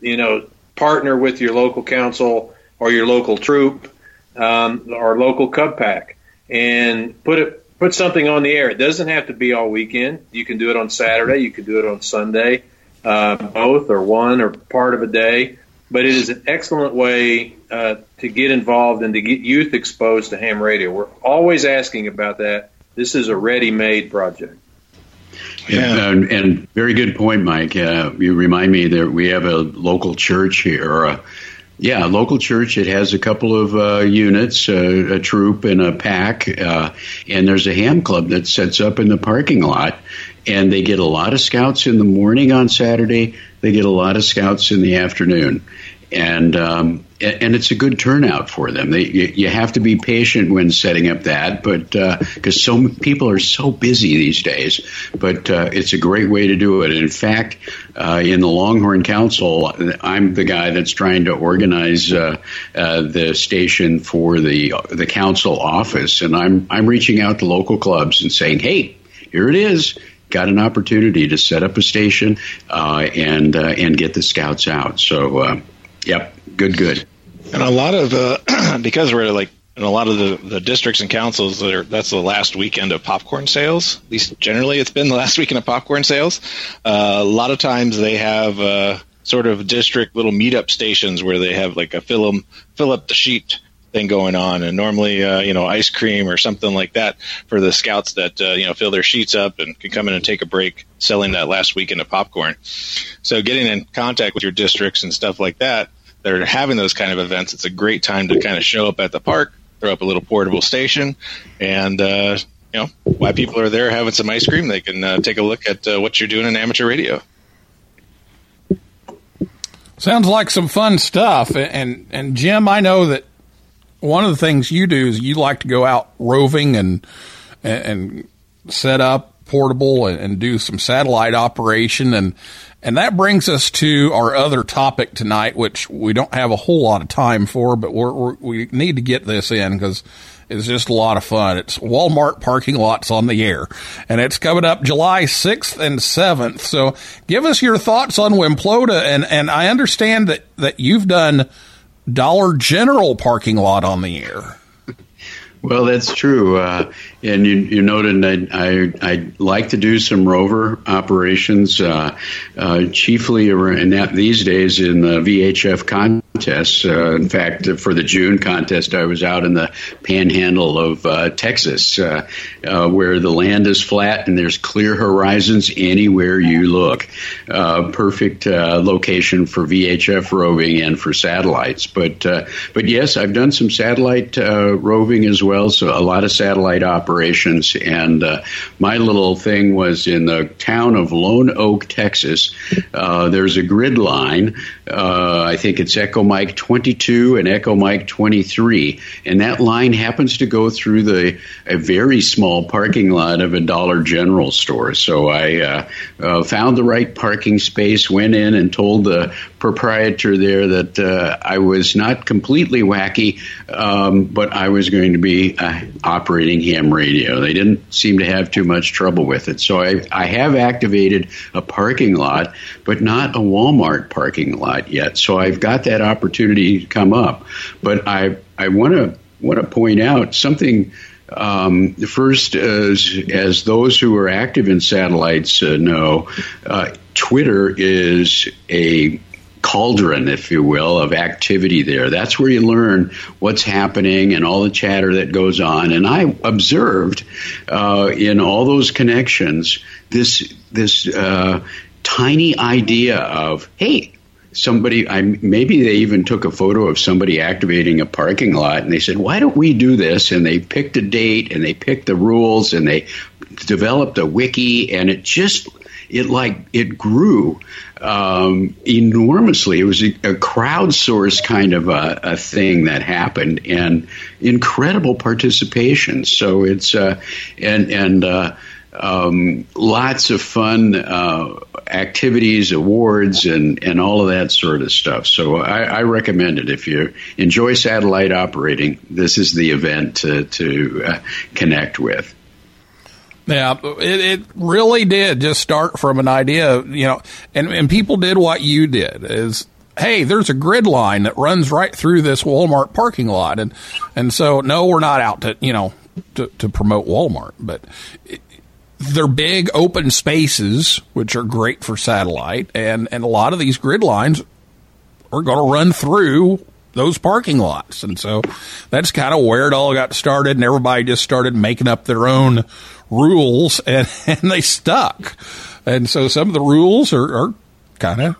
you know, partner with your local council or your local troop um, or local cub pack, and put it put something on the air. It doesn't have to be all weekend. You can do it on Saturday. You can do it on Sunday, uh, both or one or part of a day. But it is an excellent way uh, to get involved and to get youth exposed to ham radio. We're always asking about that. This is a ready-made project. Yeah. And, and very good point, Mike. Uh, you remind me that we have a local church here. Or a, yeah, a local church. It has a couple of uh, units, uh, a troop and a pack, uh, and there's a ham club that sets up in the parking lot. And they get a lot of scouts in the morning on Saturday. They get a lot of scouts in the afternoon, and um, and it's a good turnout for them. They, you, have to be patient when setting up that, but because so people are so busy these days, but uh, it's a great way to do it. In fact, uh, in the Longhorn Council, I'm the guy that's trying to organize uh, uh, the station for the the council office, and I'm I'm reaching out to local clubs and saying, hey, here it is. Got an opportunity to set up a station uh, and uh, and get the scouts out. So, uh, yep, good, good. And a lot of because we're like in a lot of the, the districts and councils that are that's the last weekend of popcorn sales. At least generally, it's been the last weekend of popcorn sales. Uh, a lot of times they have uh, sort of district little meetup stations where they have like a fill 'em fill up the sheet thing going on, and normally uh, you know ice cream or something like that for the scouts that uh, you know fill their sheets up and can come in and take a break selling that last weekend of popcorn. So getting in contact with your districts and stuff like that that are having those kind of events, it's a great time to kind of show up at the park, throw up a little portable station, and uh, you know while people are there having some ice cream, they can uh, take a look at uh, what you're doing in amateur radio. Sounds like some fun stuff. And and Jim, I know that one of the things you do is you like to go out roving and and set up portable and, and do some satellite operation and and that brings us to our other topic tonight, which we don't have a whole lot of time for, but we're, we're, we need to get this in because it's just a lot of fun. It's Walmart parking lots on the air, and it's coming up July 6th and 7th. So give us your thoughts on Wimplota, and, and I understand that, that you've done Dollar General parking lot on the air. Well, that's true, uh, and you, you noted I, I I like to do some rover operations, uh, uh, chiefly that these days in the VHF contests. Uh, in fact, for the June contest, I was out in the Panhandle of uh, Texas, uh, where the land is flat and there's clear horizons anywhere you look. perfect location for VHF roving and for satellites. But but yes, I've done some satellite roving as well so a lot of satellite operations. And uh, my little thing was in the town of Lone Oak, Texas. Uh, there's a grid line. Uh, I think it's Echo Mike 22 and Echo Mike 23, and that line happens to go through the a very small parking lot of a Dollar General store. So I uh, uh, found the right parking space, went in, and told the proprietor there that uh, I was not completely wacky, um, but I was going to be uh, operating ham radio. They didn't seem to have too much trouble with it. So I, I have activated a parking lot, but not a Walmart parking lot yet. So I've got that opportunity to come up. But I, I want to want to point out something. Um, first, as, as those who are active in satellites uh, know, uh, Twitter is a cauldron, if you will, of activity there. That's where you learn what's happening and all the chatter that goes on. And I observed uh, in all those connections this this uh, tiny idea of hey. Somebody, I maybe they even took a photo of somebody activating a parking lot, and they said, "Why don't we do this?" And they picked a date, and they picked the rules, and they developed a wiki, and it just it like it grew um, enormously. It was a, a crowdsourced kind of a, a, thing that happened, and incredible participation. So it's uh, and and uh, um, lots of fun uh, activities, awards, and and all of that sort of stuff. So I, I, recommend it if you enjoy satellite operating. This is the event to to uh, connect with. Yeah, it, it really did just start from an idea, you know, and, and people did what you did is hey, there's a grid line that runs right through this Walmart parking lot, and and so no, we're not out to you know to, to promote Walmart, but it, they're big open spaces which are great for satellite, and and a lot of these grid lines are going to run through those parking lots, and so that's kind of where it all got started, and everybody just started making up their own rules and, and they stuck. And so some of the rules are, are kind of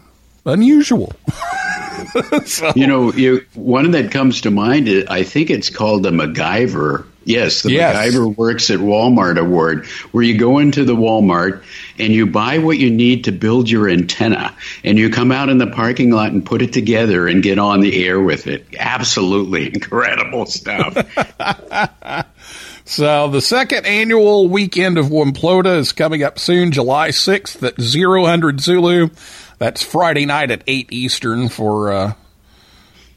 unusual. so. You know, you, one that comes to mind, I think it's called the MacGyver. Yes, the yes. MacGyver Works at Walmart Award, where you go into the Walmart and you buy what you need to build your antenna, and you come out in the parking lot and put it together and get on the air with it. Absolutely incredible stuff. So the second annual weekend of Wimplota is coming up soon, July 6th at 0000 Zulu. That's Friday night at 8 Eastern for uh,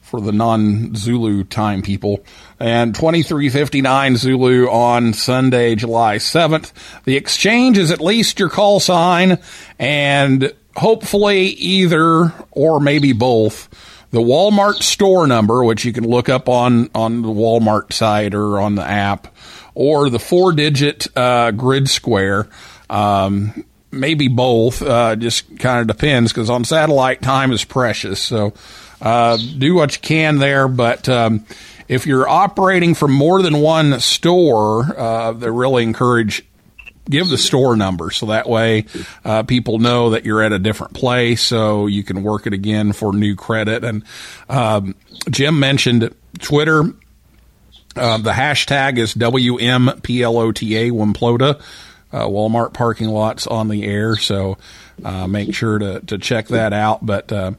for the non Zulu time people, and 2359 Zulu on Sunday, July 7th. The exchange is at least your call sign, and hopefully either or maybe both. The Walmart store number, which you can look up on, on the Walmart site or on the app, or the four digit uh, grid square. Um, maybe both. Uh, just kind of depends because on satellite time is precious. So uh, do what you can there. But um, if you're operating from more than one store, uh, they really encourage give the store number so that way uh, people know that you're at a different place so you can work it again for new credit and um, jim mentioned twitter uh, the hashtag is WMPLOTA, Wimplota. Uh, Walmart parking lots on the air, so uh, make sure to, to check that out. But uh,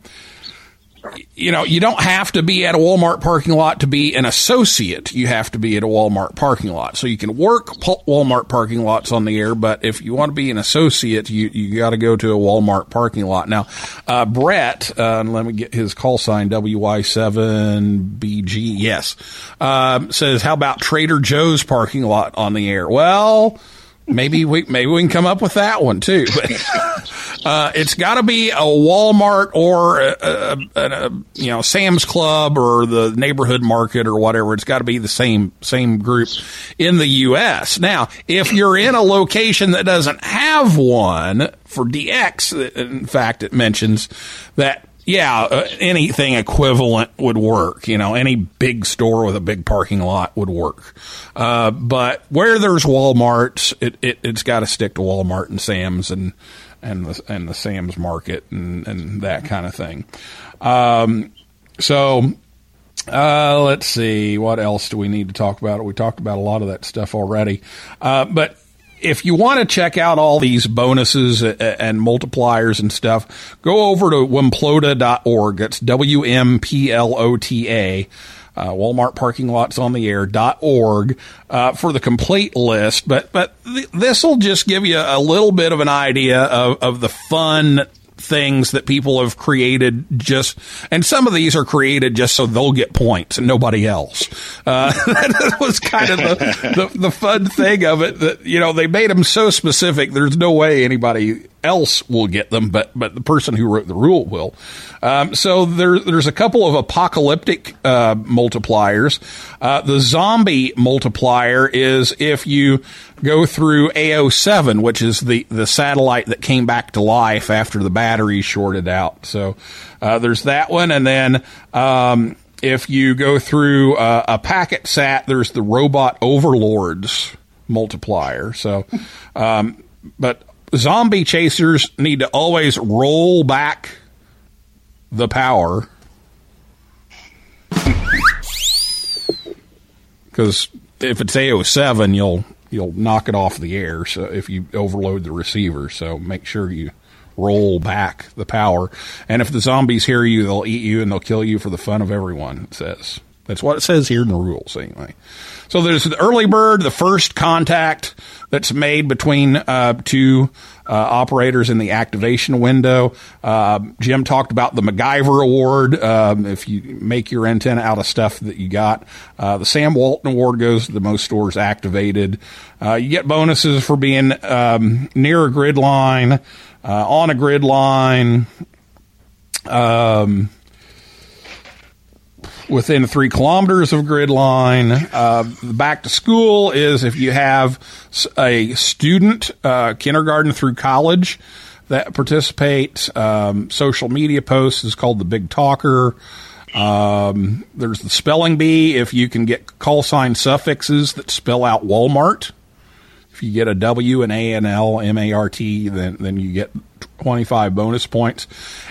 you know, you don't have to be at a Walmart parking lot to be an associate. You have to be at a Walmart parking lot. So you can work Walmart parking lots on the air, but if you want to be an associate, you, you got to go to a Walmart parking lot. Now, uh, Brett, uh, let me get his call sign, WY7BG, yes, um, says, how about Trader Joe's parking lot on the air? Well, maybe we maybe we can come up with that one too. But uh, it's got to be a Walmart or a, a, a, you know Sam's Club or the neighborhood market or whatever. It's got to be the same same group in the U.S. Now, if you're in a location that doesn't have one for DX, in fact, it mentions that yeah, uh, anything equivalent would work. You know, any big store with a big parking lot would work. Uh, but where there's Walmarts, it, it has got to stick to Walmart and Sam's and and the and the Sam's Market and and that kind of thing. Um, so. Uh, let's see. What else do we need to talk about? We talked about a lot of that stuff already. Uh, but if you want to check out all these bonuses and multipliers and stuff, go over to wimplota.org. That's W M P L O T A. Uh, Walmart parking lots on the air.org uh, for the complete list. But but th- this will just give you a little bit of an idea of, of the fun things that people have created just, and some of these are created just so they'll get points and nobody else. Uh, that was kind of the, the, the fun thing of it that, you know, they made them so specific. There's no way anybody else will get them, but but the person who wrote the rule will. Um, so there, there's a couple of apocalyptic uh, multipliers. Uh, the zombie multiplier is if you go through AO7, which is the the satellite that came back to life after the battery shorted out. So uh, there's that one, and then. Um, if you go through uh, a packet sat, there's the robot overlords multiplier. So, um, but zombie chasers need to always roll back the power because if it's AO7, you'll you'll knock it off the air. So if you overload the receiver, so make sure you roll back the power. And if the zombies hear you, they'll eat you and they'll kill you for the fun of everyone. It says that's what it says here in the rules, anyway. So there's the early bird, the first contact that's made between uh, two uh, operators in the activation window. Uh, Jim talked about the MacGyver Award. Um, if you make your antenna out of stuff that you got, uh, the Sam Walton Award goes to the most stores activated. Uh, you get bonuses for being um, near a grid line, uh, on a grid line. Um, within three kilometers of grid line. Uh, back to school is if you have a student, uh, kindergarten through college, that participate. Um, social media posts is called the Big Talker. Um, there's the spelling bee if you can get call sign suffixes that spell out Walmart. If you get a W, and A, an L, M A R T, then then you get 25 bonus points.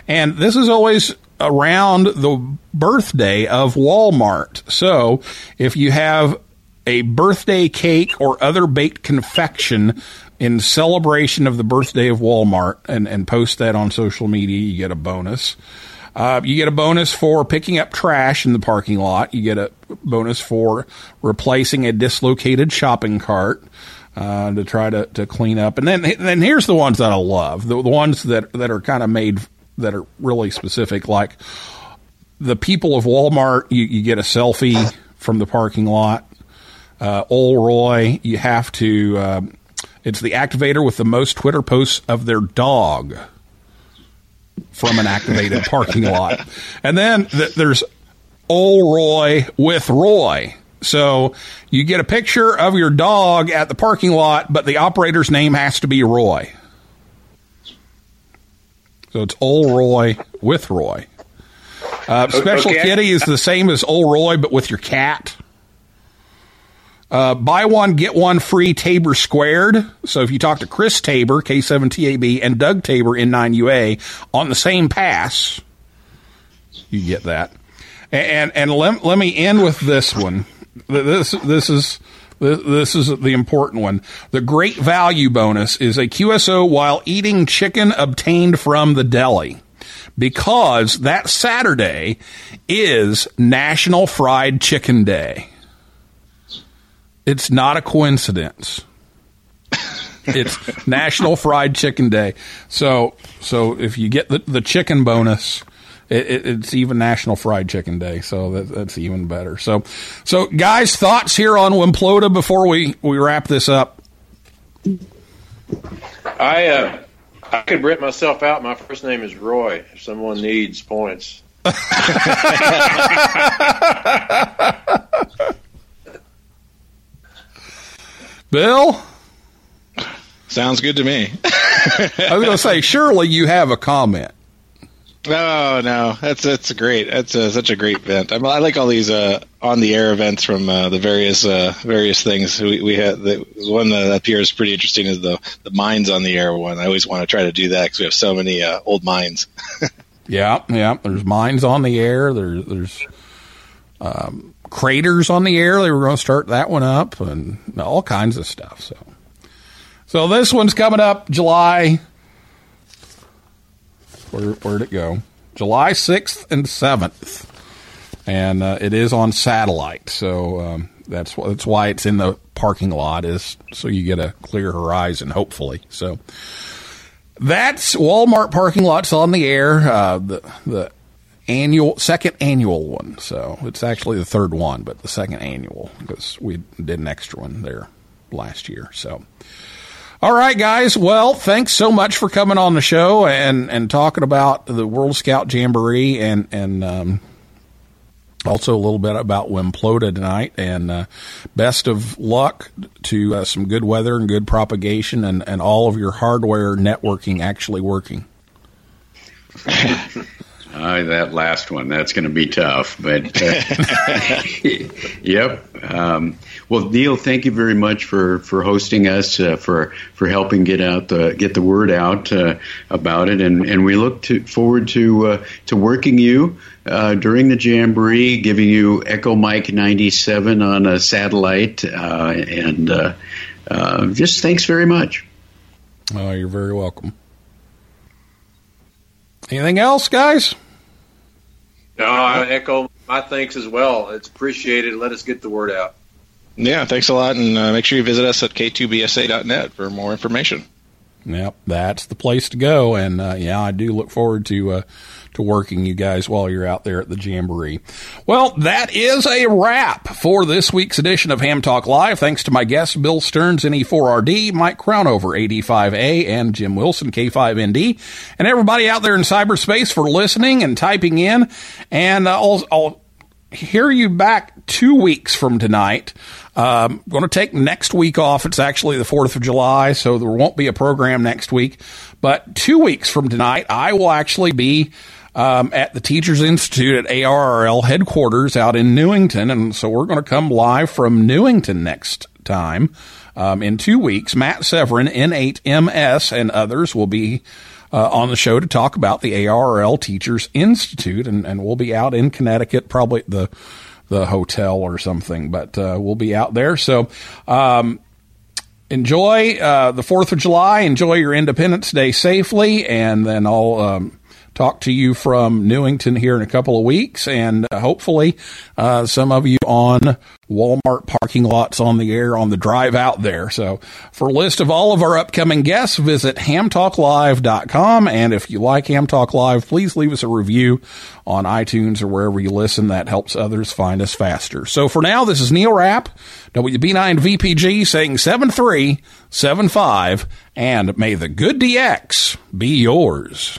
And this is always around the birthday of Walmart. So if you have a birthday cake or other baked confection in celebration of the birthday of Walmart and, and post that on social media, you get a bonus. Uh, you get a bonus for picking up trash in the parking lot. You get a bonus for replacing a dislocated shopping cart. Uh, to try to, to clean up. And then then here's the ones that I love. The, the ones that, that are kind of made that are really specific, like the people of Walmart, you, you get a selfie from the parking lot. Uh, Old Roy, you have to. Um, it's the activator with the most Twitter posts of their dog from an activated parking lot. And then th- there's Old Roy with Roy. So you get a picture of your dog at the parking lot, but the operator's name has to be Roy. So it's Old Roy with Roy. Uh, Special Okay. Kitty is the same as Old Roy, but with your cat. Uh, buy one, get one free Tabor squared. So if you talk to Chris Tabor, K7TAB, and Doug Tabor, N9UA, on the same pass, you get that. And and let, let me end with this one. This this is this is the important one. The great value bonus is a QSO while eating chicken obtained from the deli. Because that Saturday is National Fried Chicken Day. It's not a coincidence. It's National Fried Chicken Day. So so if you get the, the chicken bonus, it, it, it's even National Fried Chicken Day. So that, that's even better. So so guys, thoughts here on Wimplota before we we wrap this up. I uh, I could rip myself out. My first name is Roy. If someone needs points, Bill, Sounds good to me. I was going to say, surely you have a comment. No, no, that's that's great. That's such a great event. I, I like all these uh, on the air events from uh, the various uh, various things we, we had. The one that appears pretty interesting is the the mines on the air one. I always want to try to do that because we have so many uh, old mines. Yeah, yeah. There's mines on the air. There's there's um, craters on the air. They were going to start that one up, and all kinds of stuff. So, so this one's coming up July. Where where'd it go? July sixth and seventh, and uh, it is on satellite. So um, that's that's why it's in the parking lot is so you get a clear horizon. Hopefully, so. That's Walmart parking lots on the air. Uh, the the annual second annual one. So it's actually the third one, but the second annual because we did an extra one there last year. So. All right, guys. Well, thanks so much for coming on the show and, and talking about the World Scout Jamboree and and um, also a little bit about Wimplota tonight. And uh, best of luck to uh, some good weather and good propagation and, and all of your hardware networking actually working. Uh, that last one, that's going to be tough. But uh, yep. Um, well, Neil, thank you very much for, for hosting us, uh, for for helping get out the get the word out uh, about it, and, and we look to, forward to uh, to working you uh, during the jamboree, giving you Echo Mike ninety seven on a satellite, and just thanks very much. Oh, you're very welcome. Anything else, guys? No, I echo my thanks as well. It's appreciated. Let us get the word out. yeah, thanks a lot, and uh, make sure you visit us at k2bsa.net for more information. Yep, that's the place to go. And uh, yeah, I do look forward to uh, to working you guys while you're out there at the jamboree. Well, that is a wrap for this week's edition of Ham Talk Live. Thanks to my guests Bill Stearns, NE4RD, Mike Crownover, AD5A, and Jim Wilson, K5ND, and everybody out there in cyberspace for listening and typing in. And uh, I'll, I'll hear you back two weeks from tonight. Um, going to take next week off. It's actually the 4th of July, so there won't be a program next week. But two weeks from tonight, I will actually be um, at the Teachers Institute at ARRL headquarters out in Newington. And so we're going to come live from Newington next time um, in two weeks. Matt Severin, N8MS, and others will be uh, on the show to talk about the ARRL Teachers Institute, and, and we'll be out in Connecticut, probably the the hotel or something, but uh, we'll be out there. So. Um, Enjoy uh, the 4th of July. Enjoy your Independence Day safely. And then I'll um, talk to you from Newington here in a couple of weeks, and uh, hopefully uh, some of you on Walmart parking lots on the air on the drive out there. So for a list of all of our upcoming guests, visit hamtalklive.com. And if you like Ham Talk Live, please leave us a review on iTunes or wherever you listen. That helps others find us faster. So for now, this is Neil Rapp, WB9 VPG saying 7375 and may the good DX be yours.